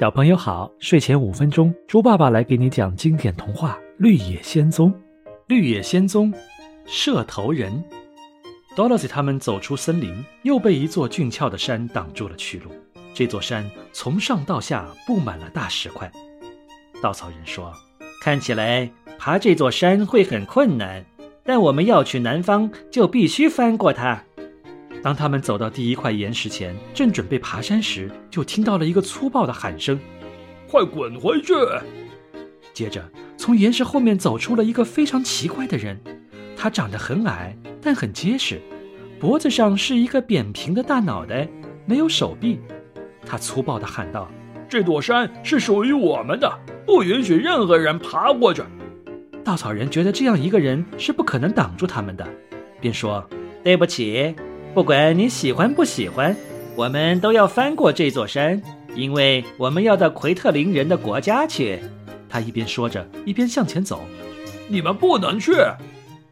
小朋友好，睡前五分钟，猪爸爸来给你讲经典童话《绿野仙踪》。绿野仙踪，射头人。Dorothy 他们走出森林，又被一座俊俏的山挡住了去路。这座山从上到下布满了大石块。稻草人说：“看起来爬这座山会很困难，但我们要去南方，就必须翻过它。”当他们走到第一块岩石前，正准备爬山时，就听到了一个粗暴的喊声：“快滚回去！”接着，从岩石后面走出了一个非常奇怪的人。他长得很矮，但很结实，脖子上是一个扁平的大脑袋，没有手臂。他粗暴地喊道：“这座山是属于我们的，不允许任何人爬过去。”稻草人觉得这样一个人是不可能挡住他们的，便说：“对不起。”不管你喜欢不喜欢，我们都要翻过这座山，因为我们要到奎特林人的国家去。他一边说着，一边向前走。你们不能去！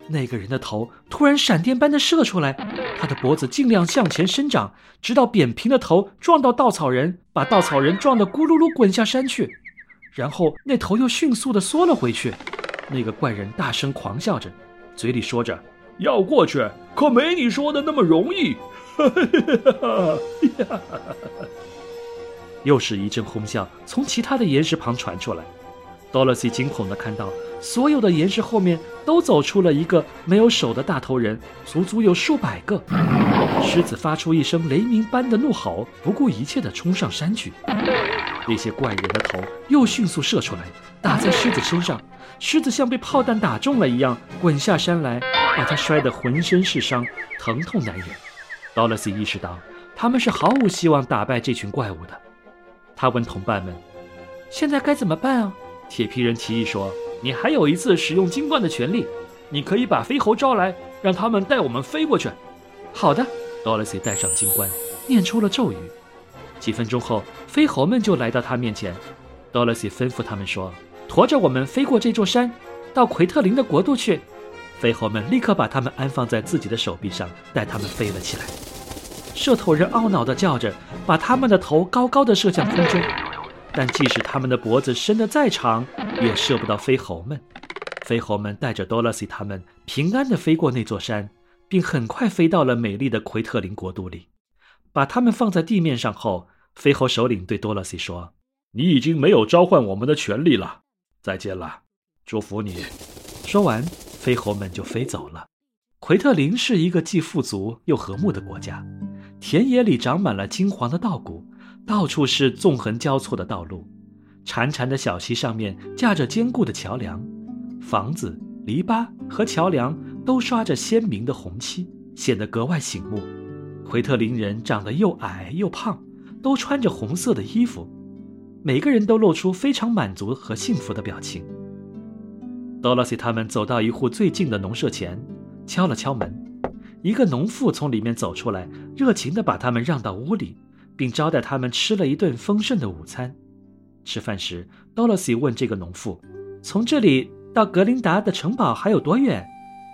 那个人的头突然闪电般的射出来，他的脖子尽量向前伸长，直到扁平的头撞到稻草人，把稻草人撞得咕噜噜滚下山去。然后那头又迅速的缩了回去。那个怪人大声狂笑着，嘴里说着。要过去可没你说的那么容易。又是一阵哄笑从其他的岩石旁传出来。Dorothy 惊恐地看到，所有的岩石后面都走出了一个没有手的大头人，足足有数百个。狮子发出一声雷鸣般的怒吼，不顾一切地冲上山去。那些怪人的头又迅速射出来，打在狮子身上。狮子像被炮弹打中了一样，滚下山来。把他摔得浑身是伤，疼痛难忍。Dorothy 意识到他们是毫无希望打败这群怪物的。他问同伴们：“现在该怎么办啊？”铁皮人提议说：“你还有一次使用金冠的权利，你可以把飞猴招来，让他们带我们飞过去。”好的，Dorothy 戴上金冠，念出了咒语。几分钟后，飞猴们就来到他面前。Dorothy 吩咐他们说：“驮着我们飞过这座山，到奎特林的国度去。”飞猴们立刻把它们安放在自己的手臂上，带它们飞了起来。射头人懊恼地叫着，把他们的头高高的射向空中。但即使他们的脖子伸得再长，也射不到飞猴们。飞猴们带着多萝西他们平安地飞过那座山，并很快飞到了美丽的奎特林国度里。把他们放在地面上后，飞猴首领对多萝西说：“你已经没有召唤我们的权利了，再见了，祝福你。”说完。飞猴们就飞走了。奎特林是一个既富足又和睦的国家，田野里长满了金黄的稻谷，到处是纵横交错的道路，潺潺的小溪上面架着坚固的桥梁，房子、篱笆和桥梁都刷着鲜明的红漆，显得格外醒目。奎特林人长得又矮又胖，都穿着红色的衣服，每个人都露出非常满足和幸福的表情。Dorothy 他们走到一户最近的农舍前，敲了敲门。一个农妇从里面走出来，热情地把他们让到屋里，并招待他们吃了一顿丰盛的午餐。吃饭时，Dorothy 问这个农妇：“从这里到格林达的城堡还有多远？”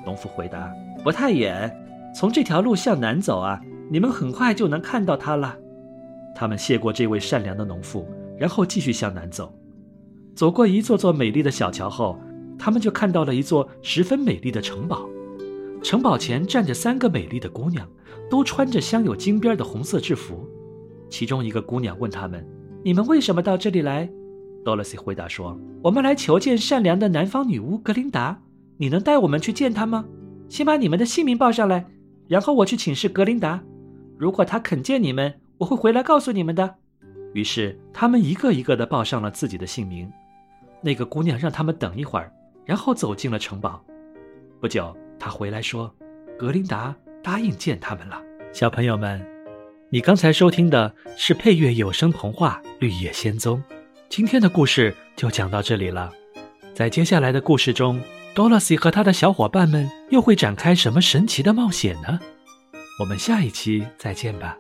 农妇回答：“不太远，从这条路向南走啊，你们很快就能看到它了。”他们谢过这位善良的农妇，然后继续向南走。走过一座座美丽的小桥后，他们就看到了一座十分美丽的城堡，城堡前站着三个美丽的姑娘，都穿着镶有金边的红色制服。其中一个姑娘问他们：“你们为什么到这里来？”多萝西回答说：“我们来求见善良的南方女巫格林达，你能带我们去见她吗？先把你们的姓名报上来，然后我去请示格林达。如果她肯见你们，我会回来告诉你们的。”于是他们一个一个地报上了自己的姓名。那个姑娘让他们等一会儿。然后走进了城堡。不久，他回来说：“格林达答应见他们了。”小朋友们，你刚才收听的是配乐有声童话《绿野仙踪》。今天的故事就讲到这里了。在接下来的故事中，Dorothy 和他的小伙伴们又会展开什么神奇的冒险呢？我们下一期再见吧。